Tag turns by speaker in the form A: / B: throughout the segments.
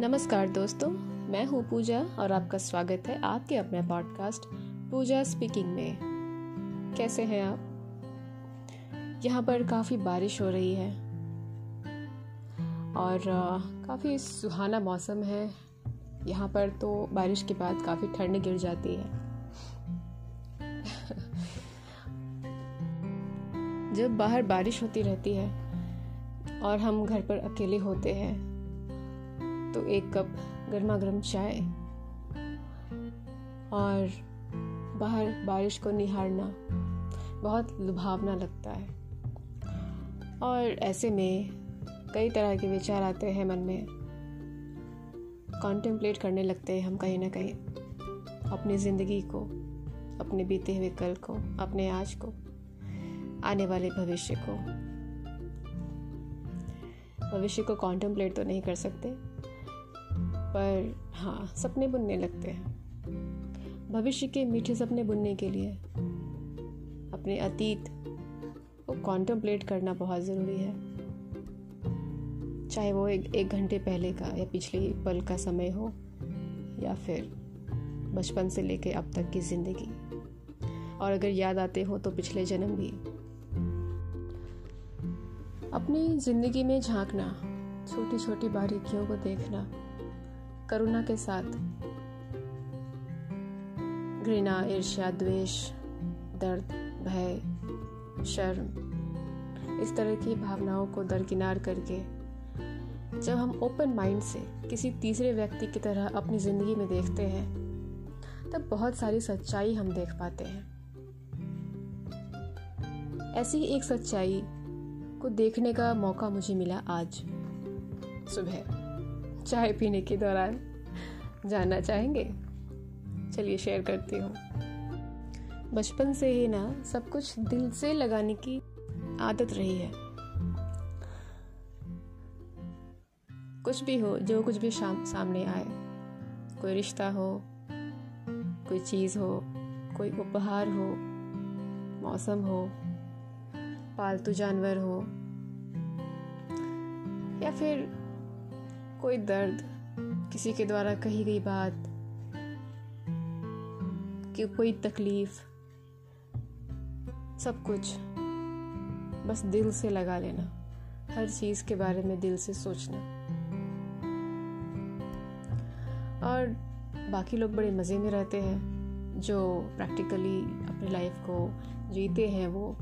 A: नमस्कार दोस्तों, मैं हूँ पूजा और आपका स्वागत है आपके अपने पॉडकास्ट पूजा स्पीकिंग में। कैसे हैं आप? यहाँ पर काफ़ी बारिश हो रही है और काफ़ी सुहाना मौसम है। यहाँ पर तो बारिश के बाद काफ़ी ठंड गिर जाती है। जब बाहर बारिश होती रहती है और हम घर पर अकेले होते हैं तो एक कप गर्मा गर्म चाय और बाहर बारिश को निहारना बहुत लुभावना लगता है। और ऐसे में कई तरह के विचार आते हैं मन में। कॉन्टेम्पलेट करने लगते हैं हम कहीं ना कहीं अपनी ज़िंदगी को, अपने बीते हुए कल को, अपने आज को, आने वाले भविष्य को। भविष्य को कॉन्टेम्पलेट तो नहीं कर सकते। पर हाँ सपने बुनने लगते हैं। भविष्य के मीठे सपने बुनने के लिए अपने अतीत को कॉन्टम्पलेट करना बहुत ज़रूरी है। चाहे वो एक एक घंटे पहले का या पिछले पल का समय हो या फिर बचपन से लेके अब तक की ज़िंदगी। और अगर याद आते हो तो पिछले जन्म भी। अपनी ज़िंदगी में झांकना छोटी छोटी बारीकियों को देखना करुणा के साथ। घृणा, ईर्ष्या, द्वेष, दर्द, भय, शर्म, इस तरह की भावनाओं को दरकिनार करके जब हम ओपन माइंड से किसी तीसरे व्यक्ति की तरह अपनी ज़िंदगी में देखते हैं, तब बहुत सारी सच्चाई हम देख पाते हैं। ऐसी एक सच्चाई को देखने का मौका मुझे मिला आज, सुबह। चाय पीने के दौरान जानना चाहेंगे? चलिए शेयर करती हूँ। बचपन से ही ना, सब कुछ दिल से लगाने की आदत रही है। कुछ भी हो, जो कुछ भी शाम, सामने आए, कोई रिश्ता हो, कोई चीज़ हो, कोई उपहार हो, मौसम हो, पालतू जानवर हो, या फिर कोई दर्द किसी के द्वारा कही गई बात कि कोई तकलीफ़, सब कुछ बस दिल से लगा लेना, हर चीज़ के बारे में दिल से सोचना। और बाकी लोग बड़े मज़े में रहते हैं, जो प्रैक्टिकली अपनी लाइफ को जीते हैं, वो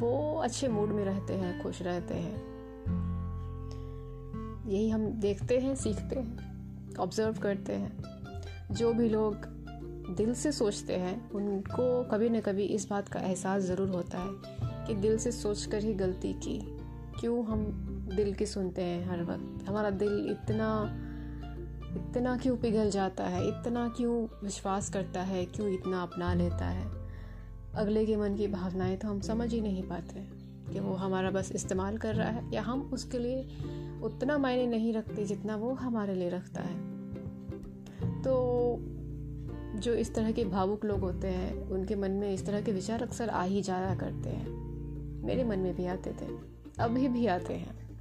A: वो अच्छे मूड में रहते हैं, खुश रहते हैं। यही हम देखते हैं, सीखते हैं ऑब्ज़र्व करते हैं। जो भी लोग दिल से सोचते हैं, उनको कभी न कभी इस बात का एहसास ज़रूर होता है कि दिल से सोच कर ही गलती की। क्यों हम दिल की सुनते हैं हर वक्त? हमारा दिल इतना इतना क्यों पिघल जाता है? इतना क्यों विश्वास करता है? क्यों इतना अपना लेता है? अगले के मन की भावनाएँ तो हम समझ ही नहीं पाते कि वो हमारा बस इस्तेमाल कर रहा है या हम उसके लिए उतना मायने नहीं रखते जितना वो हमारे लिए रखता है। तो जो इस तरह के भावुक लोग होते हैं, उनके मन में इस तरह के विचार अक्सर आ ही जाया करते हैं। मेरे मन में भी आते थे, अभी भी आते हैं।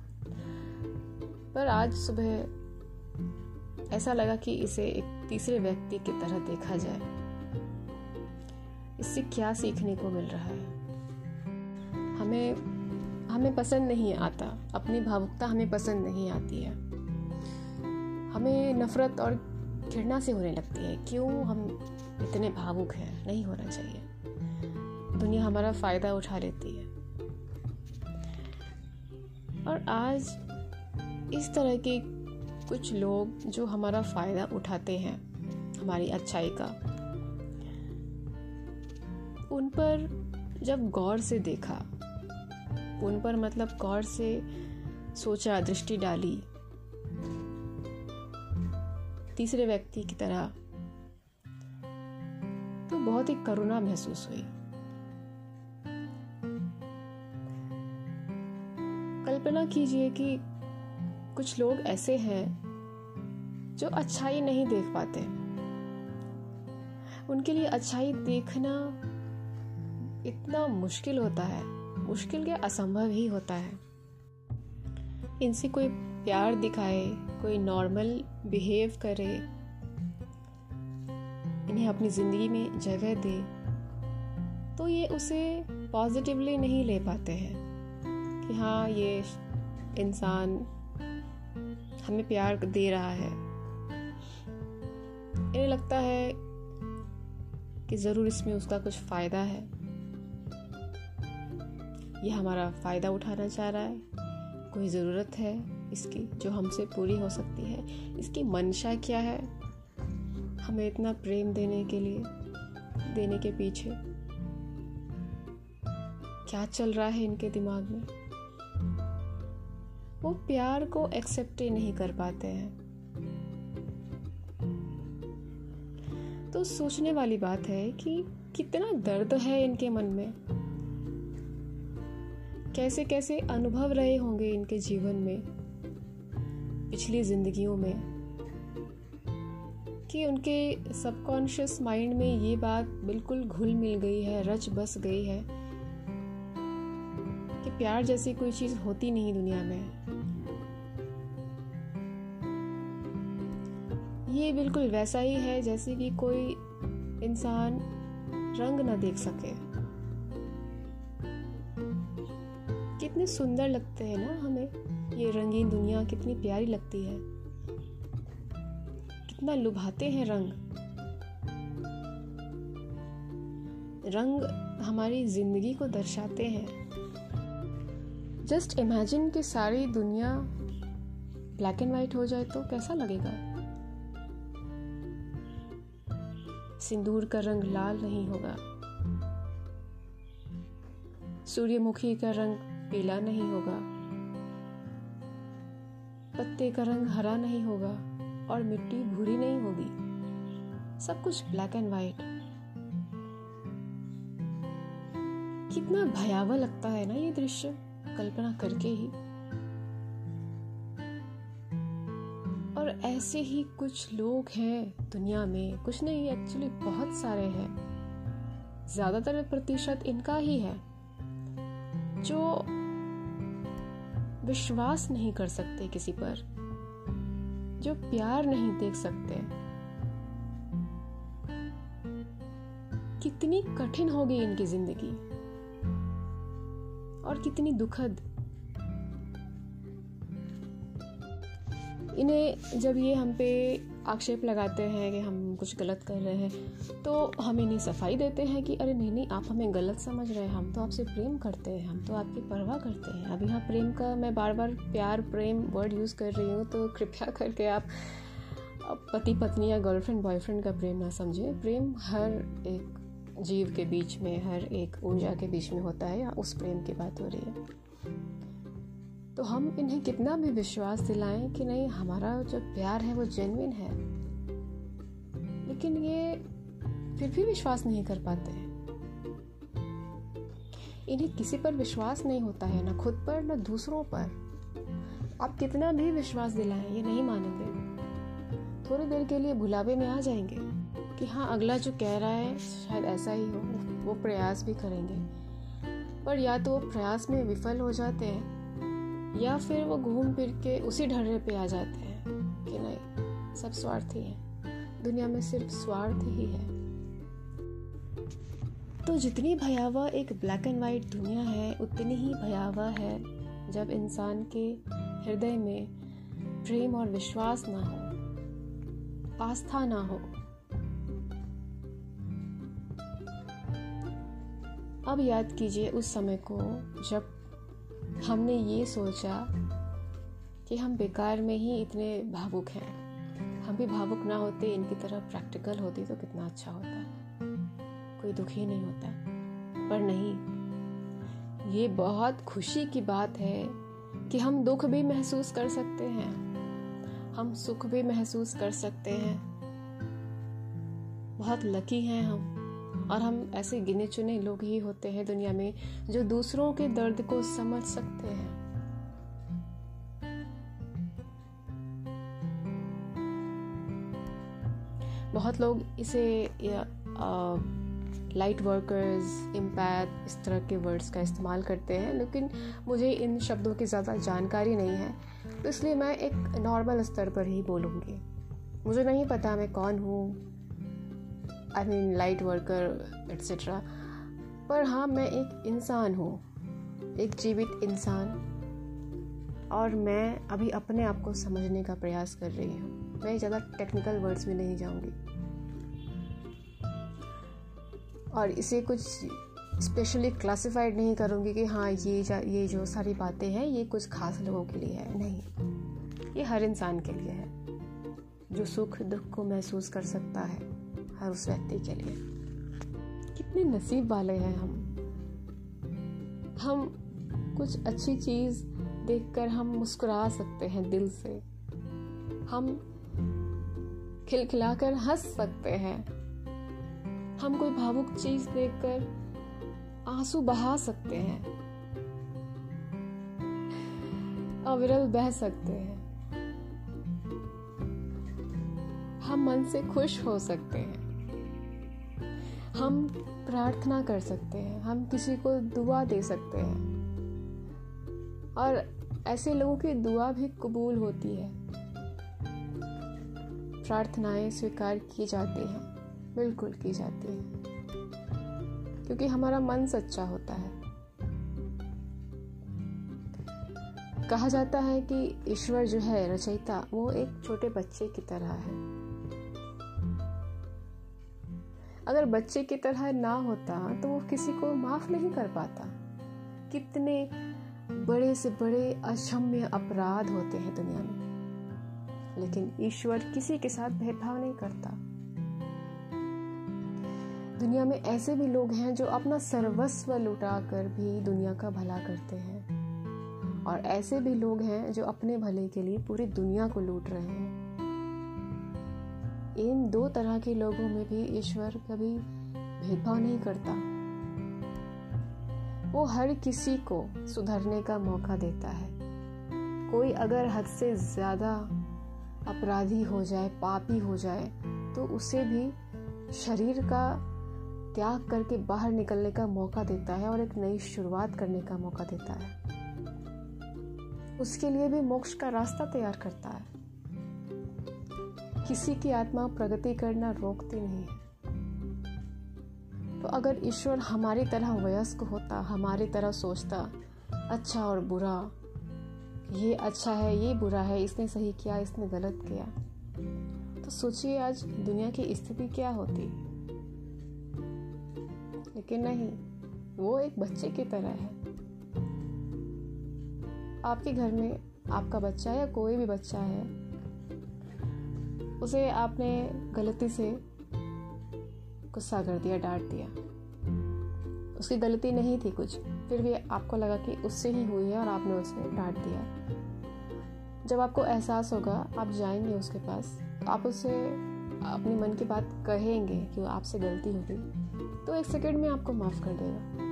A: पर आज सुबह ऐसा लगा कि इसे एक तीसरे व्यक्ति की तरह देखा जाए। इससे क्या सीखने को मिल रहा है? हमें हमें पसंद नहीं आता। अपनी भावुकता हमें पसंद नहीं आती है। हमें नफ़रत और घृणा से होने लगती है। क्यों हम इतने भावुक हैं? नहीं होना चाहिए। दुनिया हमारा फ़ायदा उठा लेती है। और आज इस तरह के कुछ लोग जो हमारा फ़ायदा उठाते हैं, हमारी अच्छाई का, उन पर जब गौर से देखा उन पर मतलब गौर से सोचा, दृष्टि डाली। तीसरे व्यक्ति की तरह तो बहुत ही करुणा महसूस हुई। कल्पना कीजिए कि कुछ लोग ऐसे हैं जो अच्छाई नहीं देख पाते। उनके लिए अच्छाई देखना इतना मुश्किल होता है। मुश्किल के असंभव ही होता है। इनसे कोई प्यार दिखाए, कोई नॉर्मल बिहेव करे, इन्हें अपनी ज़िंदगी में जगह दे तो ये उसे पॉजिटिवली नहीं ले पाते हैं कि हाँ ये इंसान हमें प्यार दे रहा है। इन्हें लगता है कि ज़रूर इसमें उसका कुछ फ़ायदा है। ये हमारा फ़ायदा उठाना चाह रहा है। कोई ज़रूरत है इसकी जो हमसे पूरी हो सकती है। इसकी मंशा क्या है? हमें इतना प्रेम देने के लिए, देने के पीछे। क्या चल रहा है इनके दिमाग में? वो प्यार को एक्सेप्ट ही नहीं कर पाते हैं। तो सोचने वाली बात है कि कितना दर्द है इनके मन में। कैसे कैसे अनुभव रहे होंगे इनके जीवन में, पिछली जिंदगियों में, कि उनके सबकॉन्शियस माइंड में ये बात बिल्कुल घुल मिल गई है, रच बस गई है, कि प्यार जैसी कोई चीज़ होती नहीं दुनिया में। ये बिल्कुल वैसा ही है जैसे कि कोई इंसान रंग ना देख सके। कितने सुंदर लगते हैं ना हमें। ये रंगीन दुनिया कितनी प्यारी लगती है। कितना लुभाते हैं रंग। रंग हमारी ज़िंदगी को दर्शाते हैं। जस्ट इमेजिन कि सारी दुनिया ब्लैक एंड वाइट हो जाए तो कैसा लगेगा? सिंदूर का रंग लाल नहीं होगा। सूर्यमुखी का रंग पीला नहीं होगा। पत्ते का रंग हरा नहीं होगा और मिट्टी भूरी नहीं होगी। सब कुछ ब्लैक एंड वाइट कितना भयावह लगता है ना ये दृश्य, कल्पना करके ही। और ऐसे ही कुछ लोग हैं दुनिया में, कुछ नहीं एक्चुअली बहुत सारे हैं। ज़्यादातर प्रतिशत इनका ही है। जो विश्वास नहीं कर सकते किसी पर, जो प्यार नहीं देख सकते। कितनी कठिन हो गई इनकी ज़िंदगी, और कितनी दुखद। इन्हें जब ये हम पे आक्षेप लगाते हैं कि हम कुछ गलत कर रहे हैं। तो हम इन्हें सफ़ाई देते हैं कि, अरे नहीं नहीं, आप हमें गलत समझ रहे हैं। हम तो आपसे प्रेम करते हैं। हम तो आपकी परवाह करते हैं। अभी यहाँ प्रेम का मैं बार बार प्यार, प्रेम वर्ड यूज़ कर रही हूँ तो कृपया करके आप पति पत्नी या गर्लफ्रेंड बॉयफ्रेंड का प्रेम ना समझें प्रेम हर एक जीव के बीच में, हर एक ऊर्जा के बीच में होता है या उस प्रेम की बात हो रही है। तो हम इन्हें कितना भी विश्वास दिलाएँ कि नहीं, हमारा जो प्यार है वो जेनविन है। लेकिन ये फिर भी विश्वास नहीं कर पाते हैं। इन्हें किसी पर विश्वास नहीं होता है, ना खुद पर, ना दूसरों पर। आप कितना भी विश्वास दिलाएँ, ये नहीं मानेंगे। थोड़ी देर के लिए भुलावे में आ जाएँगे कि हाँ अगला जो कह रहा है, शायद ऐसा ही हो, वो प्रयास भी करेंगे। पर या तो वो प्रयास में विफल हो जाते हैं या फिर वो घूम फिर के उसी ढर्रे पे आ जाते हैं कि नहीं, सब स्वार्थी है दुनिया में सिर्फ़ स्वार्थ ही है। तो जितनी भयावह एक ब्लैक एंड वाइट दुनिया है, उतनी ही भयावह है जब इंसान के हृदय में प्रेम और विश्वास ना हो, आस्था ना हो। अब याद कीजिए उस समय को जब हमने ये सोचा कि हम बेकार में ही इतने भावुक हैं। हम भी भावुक ना होते, इनकी तरह प्रैक्टिकल होती तो कितना अच्छा होता। कोई दुखी नहीं होता। पर नहीं, ये बहुत खुशी की बात है कि हम दुख भी महसूस कर सकते हैं। हम सुख भी महसूस कर सकते हैं। बहुत लकी हैं हम। और हम ऐसे गिने चुने लोग ही होते हैं दुनिया में जो दूसरों के दर्द को समझ सकते हैं। बहुत लोग इसे लाइट वर्कर्स इम्पैथ इस तरह के वर्ड्स का इस्तेमाल करते हैं, लेकिन मुझे इन शब्दों की ज़्यादा जानकारी नहीं है तो इसलिए मैं एक नॉर्मल स्तर पर ही बोलूँगी। मुझे नहीं पता मैं कौन हूँ I mean light worker etcetera पर हाँ मैं एक इंसान हूँ। एक जीवित इंसान। और मैं अभी अपने आप को समझने का प्रयास कर रही हूँ। मैं ज़्यादा टेक्निकल वर्ड्स में नहीं जाऊँगी। और इसे कुछ स्पेशली क्लासिफाइड नहीं करूँगी कि हाँ ये ये जो सारी बातें हैं, ये कुछ खास लोगों के लिए है। नहीं। ये हर इंसान के लिए है। जो सुख दुख को महसूस कर सकता है। हर उस व्यक्ति के लिए। कितने नसीब वाले हैं हम। हम कुछ अच्छी चीज़ देखकर हम मुस्कुरा सकते हैं दिल से। हम खिलखिलाकर हंस सकते हैं। हम कोई भावुक चीज़ देखकर आँसू बहा सकते हैं। अविरल बह सकते हैं। हम मन से खुश हो सकते हैं। हम प्रार्थना कर सकते हैं, हम किसी को दुआ दे सकते हैं। और ऐसे लोगों की दुआ भी कबूल होती है। प्रार्थनाएँ स्वीकार की जाती हैं, बिल्कुल की जाती हैं। क्योंकि हमारा मन सच्चा होता है। कहा जाता है कि ईश्वर जो है, रचयिता, वो एक छोटे बच्चे की तरह है। अगर बच्चे की तरह ना होता तो वो किसी को माफ़ नहीं कर पाता। कितने बड़े से बड़े अक्षम्य अपराध होते हैं दुनिया में। लेकिन ईश्वर किसी के साथ भेदभाव नहीं करता। दुनिया में ऐसे भी लोग हैं जो अपना सर्वस्व लुटा कर भी दुनिया का भला करते हैं। और ऐसे भी लोग हैं जो अपने भले के लिए पूरी दुनिया को लूट रहे हैं। इन दो तरह के लोगों में भी ईश्वर कभी भेदभाव नहीं करता। वो हर किसी को सुधरने का मौका देता है। कोई अगर हद से ज़्यादा अपराधी हो जाए, पापी हो जाए तो उसे भी शरीर का त्याग करके बाहर निकलने का मौका देता है और एक नई शुरुआत करने का मौका देता है। उसके लिए भी मोक्ष का रास्ता तैयार करता है। किसी की आत्मा प्रगति करना रोकती नहीं है। तो अगर ईश्वर हमारी तरह वयस्क होता, हमारी तरह सोचता अच्छा और बुरा, ये अच्छा है, ये बुरा है, इसने सही किया, इसने गलत किया तो सोचिए आज दुनिया की स्थिति क्या होती। लेकिन नहीं, वो एक बच्चे की तरह है। आपके घर में आपका बच्चा या कोई भी बच्चा है उसे आपने गलती से गुस्सा कर दिया, डांट दिया। उसकी गलती नहीं थी कुछ, फिर भी आपको लगा कि उससे ही हुई है और आपने उसे डांट दिया। जब आपको एहसास होगा, आप जाएँगे उसके पास तो आप उससे अपने मन की बात कहेंगे कि आपसे गलती हो गई तो एक सेकेंड में आपको माफ़ कर देगा।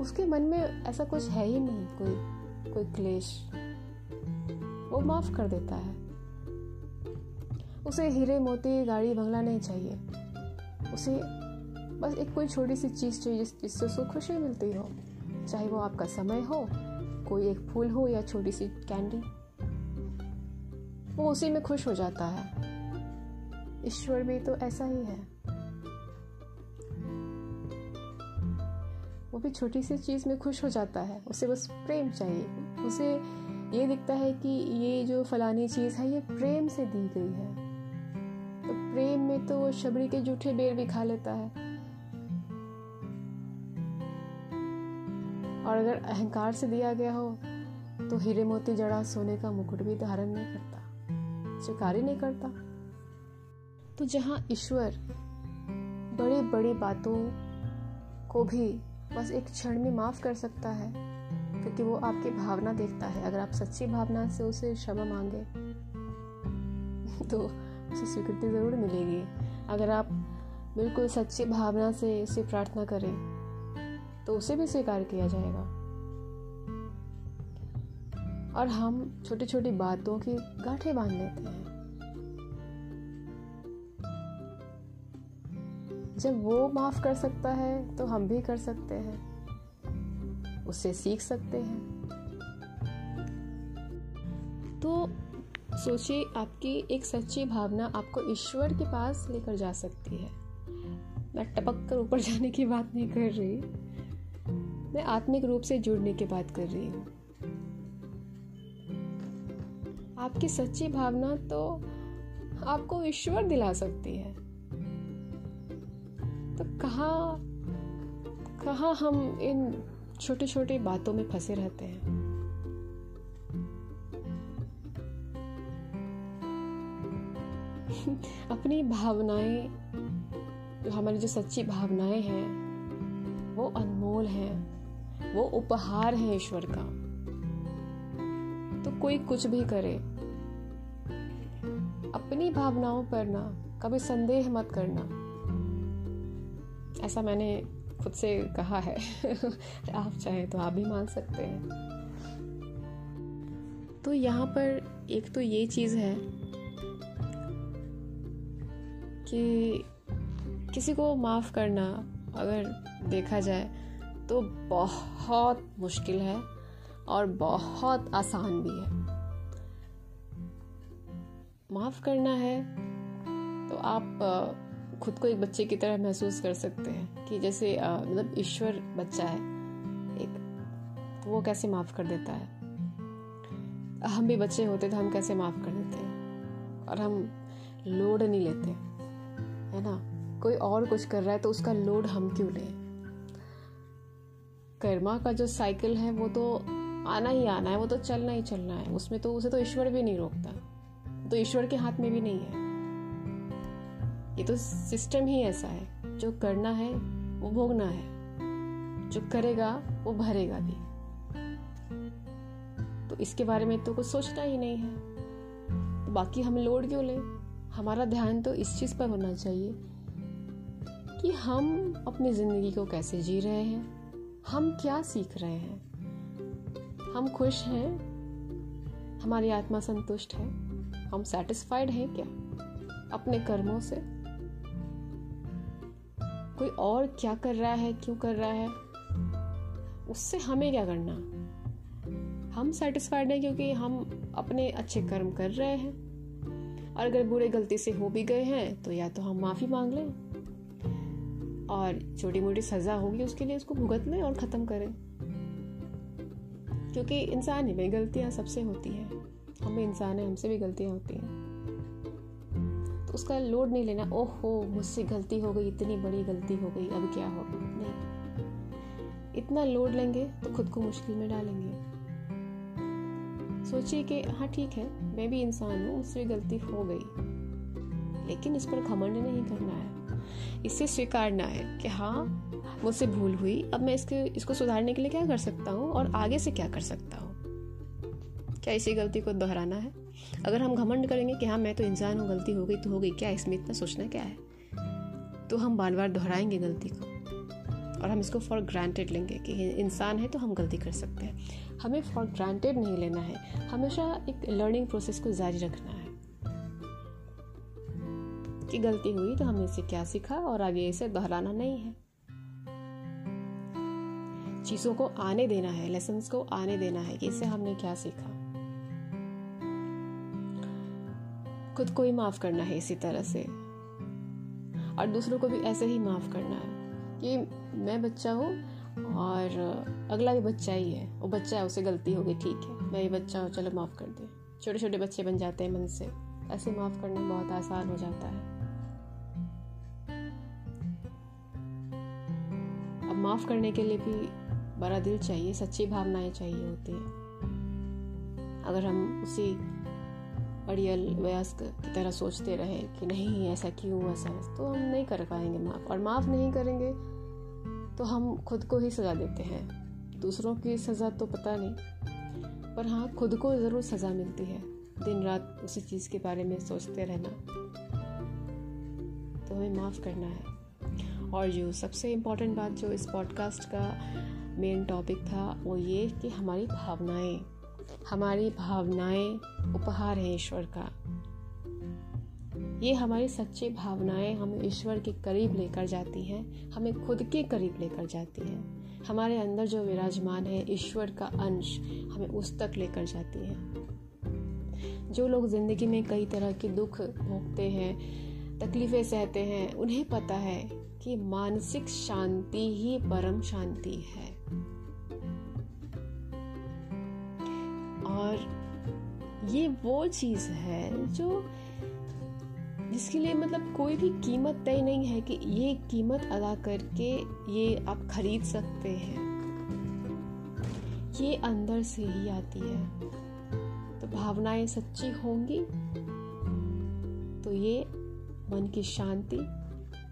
A: उसके मन में ऐसा कुछ है ही नहीं, कोई कोई क्लेश। वो माफ़ कर देता है। उसे हीरे मोती गाड़ी बंगला नहीं चाहिए। उसे बस एक कोई छोटी सी चीज़ चाहिए जिससे उसको खुशी मिलती हो। चाहे वो आपका समय हो, कोई एक फूल हो या छोटी सी कैंडी वो उसी में खुश हो जाता है। ईश्वर भी तो ऐसा ही है। वो भी छोटी सी चीज़ में खुश हो जाता है। उसे बस प्रेम चाहिए। उसे ये दिखता है कि ये जो फलानी चीज़ है, ये प्रेम से दी गई है। प्रेम में तो वो शबरी के जूठे बेर भी खा लेता है। और अगर अहंकार से दिया गया हो तो हीरे मोती जड़ा सोने का मुकुट भी धारण नहीं करता, स्वीकार ही नहीं करता। तो जहाँ ईश्वर बड़ी बड़ी बातों को भी बस एक क्षण में माफ़ कर सकता है, क्योंकि वो आपकी भावना देखता है। अगर आप सच्ची भावना से उसे क्षमा मांगे तो उसे स्वीकृति ज़रूर मिलेगी। अगर आप बिल्कुल सच्ची भावना से उसे प्रार्थना करें तो उसे भी स्वीकार किया जाएगा। और हम छोटी छोटी बातों की गांठें बाँध लेते हैं। जब वो माफ़ कर सकता है तो हम भी कर सकते हैं। उससे सीख सकते हैं। तो सोचिए, आपकी एक सच्ची भावना आपको ईश्वर के पास लेकर जा सकती है। मैं टपक कर ऊपर जाने की बात नहीं कर रही। मैं आत्मिक रूप से जुड़ने की बात कर रही हूँ। आपकी सच्ची भावना तो आपको ईश्वर दिला सकती है। तो कहा कहा हम इन छोटे छोटे बातों में फंसे रहते हैं? अपनी भावनाएँ, जो हमारी जो सच्ची भावनाएँ हैं, वो अनमोल हैं, वो उपहार हैं ईश्वर का। तो कोई कुछ भी करे, अपनी भावनाओं पर ना कभी संदेह मत करना। ऐसा मैंने खुद से कहा है। आप चाहें तो आप भी मान सकते हैं। तो यहाँ पर एक तो ये चीज़ है कि किसी को माफ़ करना अगर देखा जाए तो बहुत मुश्किल है और बहुत आसान भी है। माफ़ करना है तो आप खुद को एक बच्चे की तरह महसूस कर सकते हैं कि जैसे मतलब ईश्वर बच्चा है, एक तो वो कैसे माफ़ कर देता है? हम भी बच्चे होते तो हम कैसे माफ़ कर देते हैं? और हम लोड नहीं लेते। है ना? कोई और कुछ कर रहा है तो उसका लोड हम क्यों लें? कर्मा का जो साइकिल है, वो तो आना ही आना है, वो तो चलना ही चलना है। उसमें तो उसे तो ईश्वर भी नहीं रोकता। तो ईश्वर के हाथ में भी नहीं है। ये तो सिस्टम ही ऐसा है। जो करना है, वो भोगना है। जो करेगा, वो भरेगा भी। तो इसके बारे में तो कुछ सोचना ही नहीं है। तो बाकी हम लोड क्यों लें? हमारा ध्यान तो इस चीज़ पर होना चाहिए कि हम अपनी ज़िंदगी को कैसे जी रहे हैं, हम क्या सीख रहे हैं। हम खुश हैं, हमारी आत्मा संतुष्ट है, हम सेटिस्फाइड हैं क्या अपने कर्मों से? कोई और क्या कर रहा है, क्यों कर रहा है? उससे हमें क्या करना? हम सेटिस्फाइड हैं क्योंकि हम अपने अच्छे कर्म कर रहे हैं। और अगर बुरे गलती से हो भी गए हैं तो या तो हम माफ़ी मांग लें। और छोटी मोटी सज़ा होगी उसके लिए उसको भुगत लें और ख़त्म करें। क्योंकि इंसान ही में गलतियाँ सबसे होती हैं। हम इंसान हैं, हमसे भी गलतियाँ होती हैं। तो उसका लोड नहीं लेना, ओहो, मुझसे गलती हो गई, इतनी बड़ी गलती हो गई, अब क्या होगा? नहीं। इतना लोड लेंगे तो खुद को मुश्किल में डालेंगे। सोचिए कि हाँ ठीक है, मैं भी इंसान हूँ, उससे गलती हो गई। लेकिन इस पर घमंड नहीं करना है। इसे स्वीकारना है कि हाँ मुझसे भूल हुई, अब मैं इसके, इसको सुधारने के लिए क्या कर सकता हूँ और आगे से क्या कर सकता हूँ? क्या इसी गलती को दोहराना है? अगर हम घमंड करेंगे कि हाँ मैं तो इंसान हूँ, गलती हो गई तो हो गई, क्या इसमें इतना सोचना क्या है? तो हम बार बार दोहराएँगे गलती को। और हम इसको फॉर ग्रांटेड लेंगे कि इंसान है तो हम गलती कर सकते हैं। हमें फॉर ग्रांटेड नहीं लेना है। हमेशा एक लर्निंग प्रोसेस को जारी रखना है। कि गलती हुई तो हमने इसे क्या सीखा और आगे इसे दोहराना नहीं है। चीज़ों को आने देना है लेसन को आने देना है कि इससे हमने क्या सीखा। खुद को ही माफ़ करना है इसी तरह से। और दूसरों को भी ऐसे ही माफ़ करना है कि मैं बच्चा हूँ और अगला भी बच्चा ही है। वो बच्चा है, उसे गलती हो गई, ठीक है। मैं ये बच्चा हूँ, चलो माफ़ कर दे। छोटे छोटे बच्चे बन जाते हैं मन से। ऐसे माफ़ करना बहुत आसान हो जाता है। अब माफ़ करने के लिए भी बड़ा दिल चाहिए, सच्ची भावनाएँ चाहिए होती है। अगर हम उसी अड़ियल वयस्क की तरह सोचते रहे कि नहीं, ऐसा क्यों ऐसा तो हम नहीं कर पाएँगे माफ़। और माफ़ नहीं करेंगे तो हम खुद को ही सज़ा देते हैं। दूसरों की सज़ा तो पता नहीं, पर हाँ खुद को ज़रूर सज़ा मिलती है। दिन रात उसी चीज़ के बारे में सोचते रहना। तो हमें माफ़ करना है। और जो सबसे इम्पोर्टेंट बात जो इस पॉडकास्ट का मेन टॉपिक था, वो ये कि हमारी भावनाएँ हमारी भावनाएँ उपहार हैं ईश्वर का। ये हमारी सच्ची भावनाएँ हमें ईश्वर के करीब लेकर जाती हैं, हमें खुद के करीब लेकर जाती हैं। हमारे अंदर जो विराजमान है, ईश्वर का अंश हमें उस तक लेकर जाती है। जो लोग ज़िंदगी में कई तरह के दुख भोगते हैं, तकलीफ़ें सहते हैं, उन्हें पता है कि मानसिक शांति ही परम शांति है। और ये वो चीज़ है जो जिसके लिए मतलब कोई भी कीमत तय नहीं है कि ये कीमत अदा करके ये आप खरीद सकते हैं। ये अंदर से ही आती है। तो भावनाएँ सच्ची होंगी तो ये मन की शांति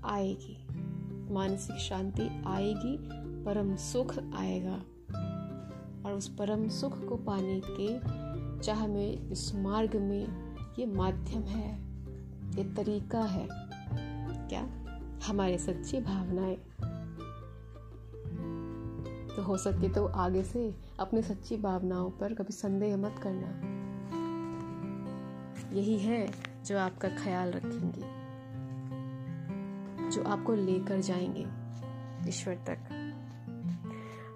A: आएगी। मानसिक शांति आएगी, परम सुख आएगा। और उस परम सुख को पाने के चाह में, इस मार्ग में ये माध्यम है। ये तरीका है। क्या? हमारे सच्ची भावनाएँ। तो हो सके तो आगे से अपनी सच्ची भावनाओं पर कभी संदेह मत करना। यही है जो आपका ख्याल रखेंगे। जो आपको लेकर जाएँगे ईश्वर तक।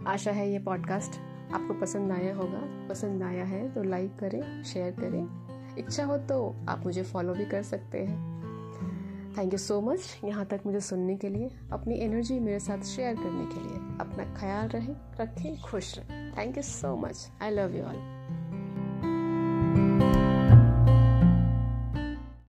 A: आशा है ये पॉडकास्ट आपको पसंद आया होगा। पसंद आया है तो लाइक करें, शेयर करें। इच्छा हो तो आप मुझे फॉलो भी कर सकते हैं। थैंक यू सो मच यहाँ तक मुझे सुनने के लिए, अपनी एनर्जी मेरे साथ शेयर करने के लिए। अपना ख्याल रहें, रखें, खुश रहें। Thank you so much I love you all